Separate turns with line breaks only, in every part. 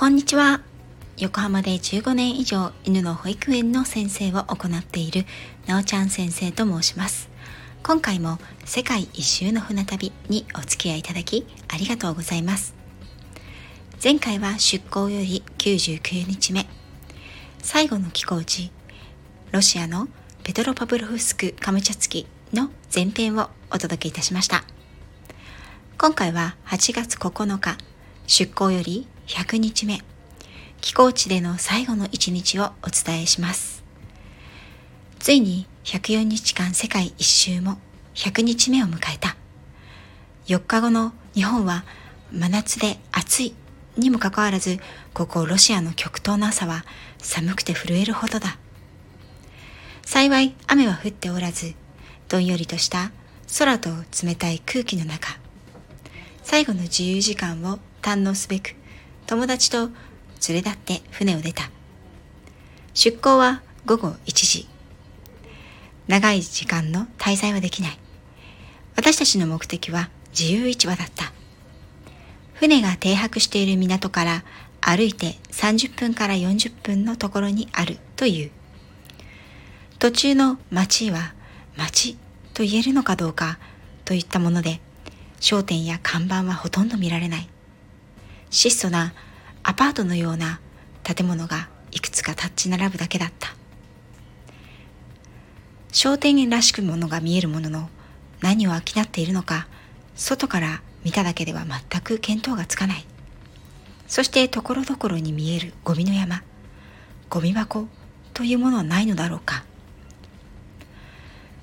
こんにちは。横浜で15年以上犬の保育園の先生を行っているなおちゃん先生と申します。今回も世界一周の船旅にお付き合いいただきありがとうございます。前回は出港より99日目。最後の寄港地、ロシアのペトロパブロフスク・カムチャツキの前編をお届けいたしました。今回は8月9日、出港より100日目、寄港地での最後の一日をお伝えします。ついに104日間世界一周も100日目を迎えた。4日後の日本は真夏で暑いにもかかわらず、ここロシアの極東の朝は寒くて震えるほどだ。幸い雨は降っておらず、どんよりとした空と冷たい空気の中、最後の自由時間を堪能すべく友達と連れ立って船を出た。出港は午後1時。長い時間の滞在はできない。私たちの目的は自由市場だった。船が停泊している港から歩いて30分から40分のところにあるという。途中の町は町と言えるのかどうかといったもので、商店や看板はほとんど見られない。質素なアパートのような建物がいくつか立ち並ぶだけだった。商店員らしくものが見えるものの何を商っているのか外から見ただけでは全く見当がつかない。そしてところどころに見えるゴミの山ゴミ箱というものはないのだろうか。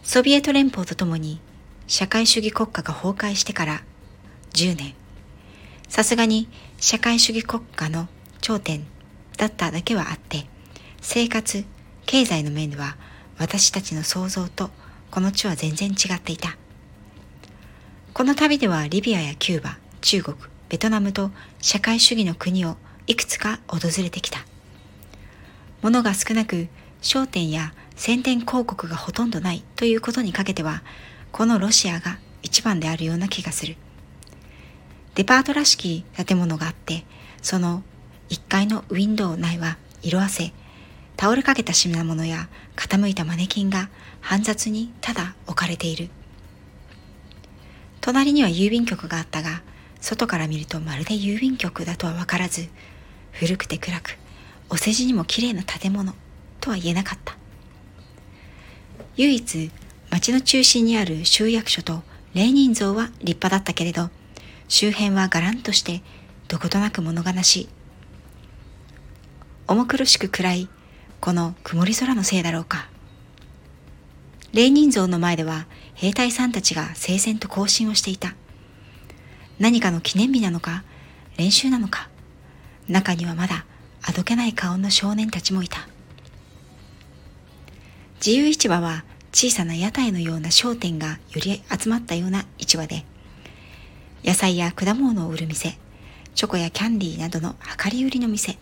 ソビエト連邦とともに社会主義国家が崩壊してから10年。さすがに社会主義国家の頂点だっただけはあって生活経済の面では私たちの想像とこの地は全然違っていた。この旅ではリビアやキューバ中国ベトナムと社会主義の国をいくつか訪れてきた。物が少なく商店や宣伝広告がほとんどないということにかけてはこのロシアが一番であるような気がする。デパートらしき建物があって、その1階のウィンドウ内は色あせ、倒れかけた品物や傾いたマネキンが煩雑にただ置かれている。隣には郵便局があったが、外から見るとまるで郵便局だとは分からず、古くて暗く、お世辞にも綺麗な建物とは言えなかった。唯一、町の中心にある集約所とレーニン像は立派だったけれど、周辺はがらんとしてどことなく物悲しい。重苦しく暗いこの曇り空のせいだろうか。レーニン像の前では兵隊さんたちが聖戦と行進をしていた。何かの記念日なのか練習なのか。中にはまだあどけない顔の少年たちもいた。自由市場は小さな屋台のような商店がより集まったような市場で野菜や果物を売る店、チョコやキャンディーなどの量り売りの店、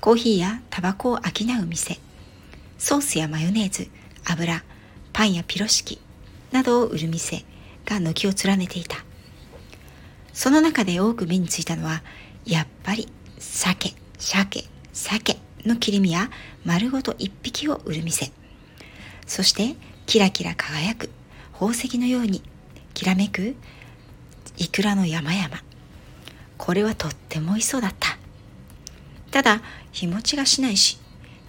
コーヒーやタバコを商う店、ソースやマヨネーズ、油、パンやピロシキなどを売る店が軒を連ねていた。その中で多く目についたのは、やっぱり鮭、鮭、鮭の切り身や丸ごと一匹を売る店。そしてキラキラ輝く宝石のようにきらめくイクラの山々。これはとっても美味しそうだった。ただ日持ちがしないし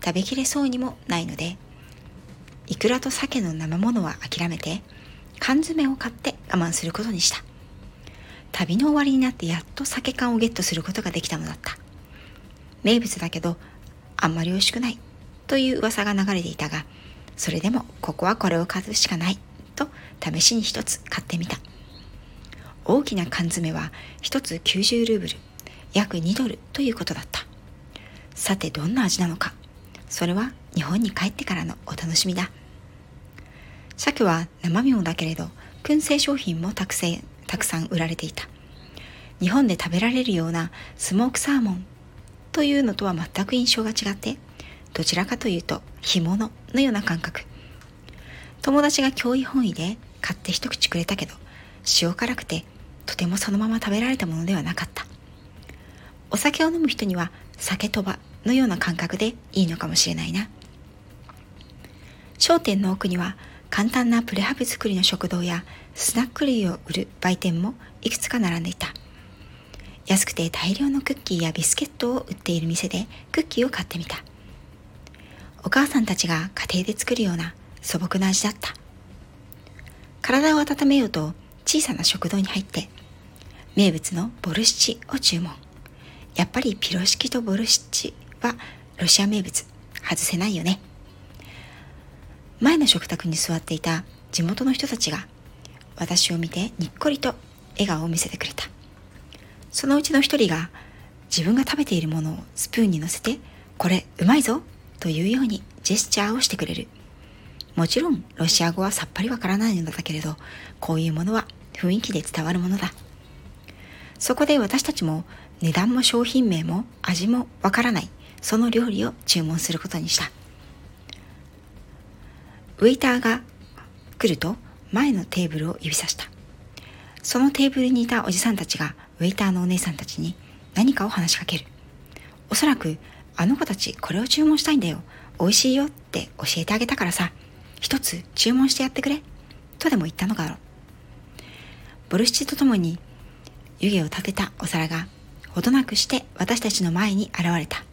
食べきれそうにもないのでイクラと鮭の生ものは諦めて缶詰を買って我慢することにした。旅の終わりになってやっと鮭缶をゲットすることができたのだった。名物だけどあんまり美味しくない。という噂が流れていたがそれでもここはこれを買うしかない。と試しに一つ買ってみた。大きな缶詰は1つ90ルーブル約2ドルということだった。さてどんな味なのか。それは日本に帰ってからのお楽しみだ。鮭は生身もだけれど燻製商品もたくたくさん売られていた。日本で食べられるようなスモークサーモンというのとは全く印象が違ってどちらかというと干物のような感覚。友達が興味本位で買って一口くれたけど塩辛くてとてもそのまま食べられたものではなかったお酒を飲む人には酒とばのような感覚でいいのかもしれないな。商店の奥には簡単なプレハブ作りの食堂やスナック類を売る売店もいくつか並んでいた。安くて大量のクッキーやビスケットを売っている店でクッキーを買ってみた。お母さんたちが家庭で作るような素朴な味だった。体を温めようと小さな食堂に入って名物のボルシチを注文。やっぱりピロシキとボルシチはロシア名物外せないよね。前の食卓に座っていた地元の人たちが私を見てにっこりと笑顔を見せてくれた。そのうちの一人が自分が食べているものをスプーンに乗せてこれうまいぞというようにジェスチャーをしてくれる。もちろんロシア語はさっぱりわからないのだけれど、こういうものは雰囲気で伝わるものだ。そこで私たちも値段も商品名も味もわからないその料理を注文することにした。ウェイターが来ると前のテーブルを指さした。そのテーブルにいたおじさんたちがウェイターのお姉さんたちに何かを話しかける。おそらくあの子たちこれを注文したいんだよ。美味しいよって教えてあげたからさ、一つ注文してやってくれ。とでも言ったのだろう。ボルシチとともに湯気を立てたお皿がほどなくして私たちの前に現れた。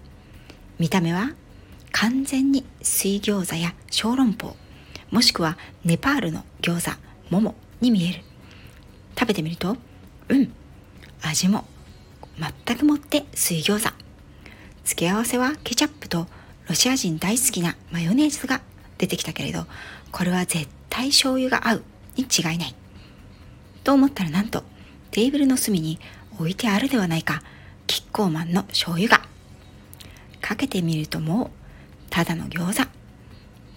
見た目は完全に水餃子や小籠包、もしくはネパールの餃子、桃に見える。食べてみると、うん、味も全くもって水餃子。付け合わせはケチャップとロシア人大好きなマヨネーズが出てきたけれど、これは絶対醤油が合うに違いない。と思ったらなんとテーブルの隅に置いてあるではないか、キッコーマンの醤油が。かけてみるともう、ただの餃子。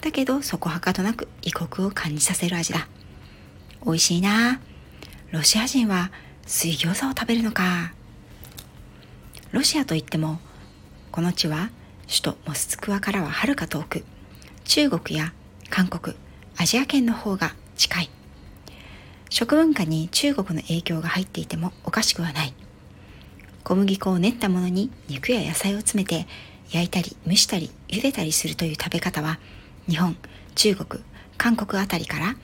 だけど、そこはかとなく異国を感じさせる味だ。美味しいなロシア人は水餃子を食べるのか。ロシアといってもこの地は首都モスクワからははるか遠く中国や韓国アジア圏の方が近い。食文化に中国の影響が入っていてもおかしくはない。小麦粉を練ったものに肉や野菜を詰めて焼いたり蒸したり茹でたりするという食べ方は日本中国韓国あたりから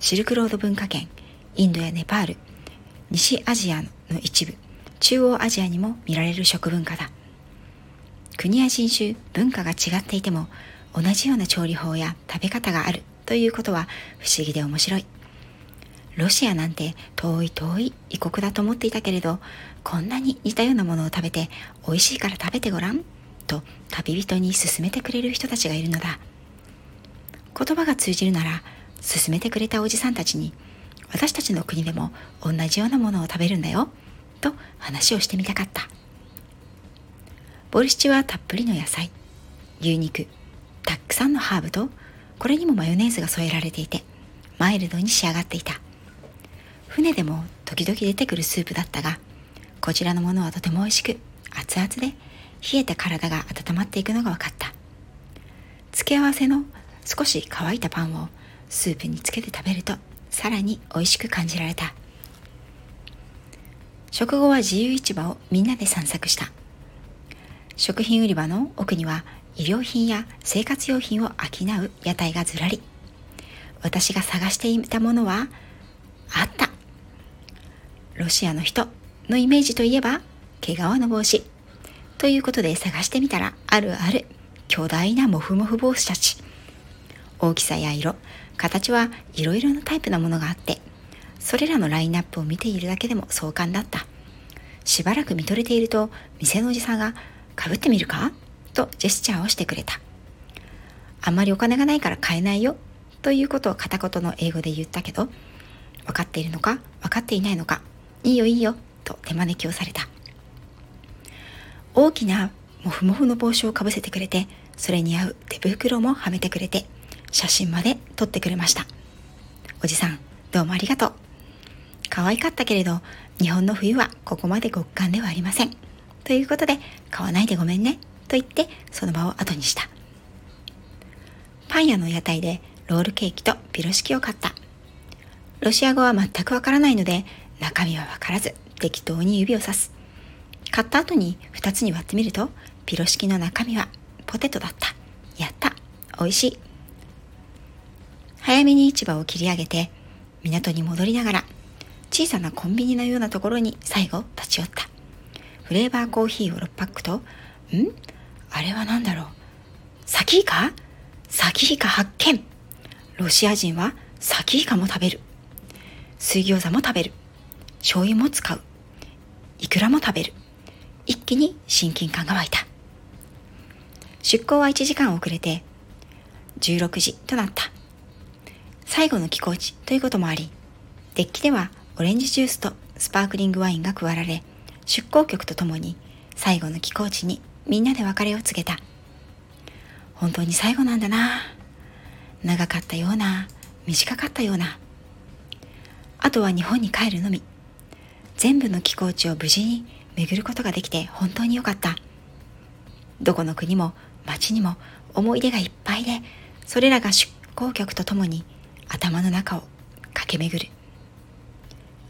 シルクロード文化圏インドやネパール西アジアの一部中央アジアにも見られる食文化だ。国や人種文化が違っていても同じような調理法や食べ方があるということは不思議で面白い。ロシアなんて遠い遠い異国だと思っていたけれどこんなに似たようなものを食べて美味しいから食べてごらんと旅人に勧めてくれる人たちがいるのだ。言葉が通じるなら勧めてくれたおじさんたちに私たちの国でも同じようなものを食べるんだよと話をしてみたかった。ボルシチはたっぷりの野菜、牛肉、さんのハーブと、これにもマヨネーズが添えられていて、マイルドに仕上がっていた。船でも時々出てくるスープだったが、こちらのものはとても美味しく、熱々で、冷えた体が温まっていくのが分かった。付け合わせの少し乾いたパンをスープにつけて食べると、さらに美味しく感じられた。食後は自由市場をみんなで散策した。食品売り場の奥には医療品や生活用品を商う屋台がずらり。私が探していたものはあった。ロシアの人のイメージといえば毛皮の帽子。ということで探してみたらあるある巨大なモフモフ帽子たち。大きさや色形はいろいろなタイプのものがあってそれらのラインナップを見ているだけでも壮観だった。しばらく見とれていると店のおじさんがかぶってみるか？とジェスチャーをしてくれた。あんまりお金がないから買えないよということを片言の英語で言ったけど、分かっているのか分かっていないのか、いいよいいよと手招きをされた。大きなモフモフの帽子をかぶせてくれて、それに合う手袋もはめてくれて、写真まで撮ってくれました。おじさん、どうもありがとう。可愛かったけれど、日本の冬はここまで極寒ではありません。ということで、買わないでごめんね。と言って、その場を後にした。パン屋の屋台でロールケーキとピロシキを買った。ロシア語は全くわからないので、中身はわからず、適当に指をさす。買った後に2つに割ってみるとピロ式の中身はポテトだったやった美味しい早めに市場を切り上げて港に戻りながら小さなコンビニのようなところに最後立ち寄ったフレーバーコーヒーを6パックとん？あれは何だろう？サキイカ？サキイカ発見。ロシア人はサキイカも食べる。水餃子も食べる。醤油も使う。イクラも食べる。一気に親近感が湧いた。出港は1時間遅れて16時となった。最後の寄港地ということもありデッキではオレンジジュースとスパークリングワインが配られ出港曲とともに最後の寄港地にみんなで別れを告げた。本当に最後なんだな。長かったような短かったような。あとは日本に帰るのみ。全部の寄港地を無事に巡ることができて本当によかった。どこの国も町にも思い出がいっぱいでそれらが出港曲とともに頭の中を駆け巡る。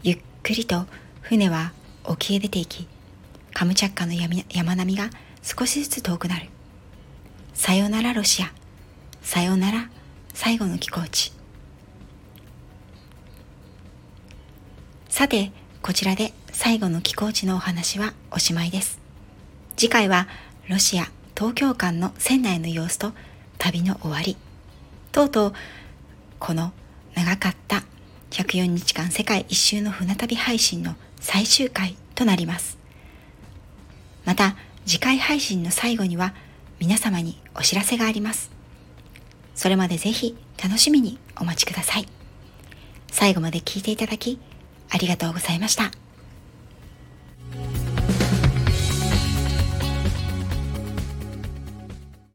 ゆっくりと船は沖へ出ていきカムチャッカの山並みが少しずつ遠くなる。さよならロシア。さよなら最後の寄港地。さてこちらで最後の寄港地のお話はおしまいです。次回はロシア東京間の船内の様子と旅の終わり。とうとうこの長かった104日間世界一周の船旅配信の最終回となります。また次回配信の最後には皆様にお知らせがありますそれまでぜひ楽しみにお待ちください最後まで聞いていただきありがとうございました。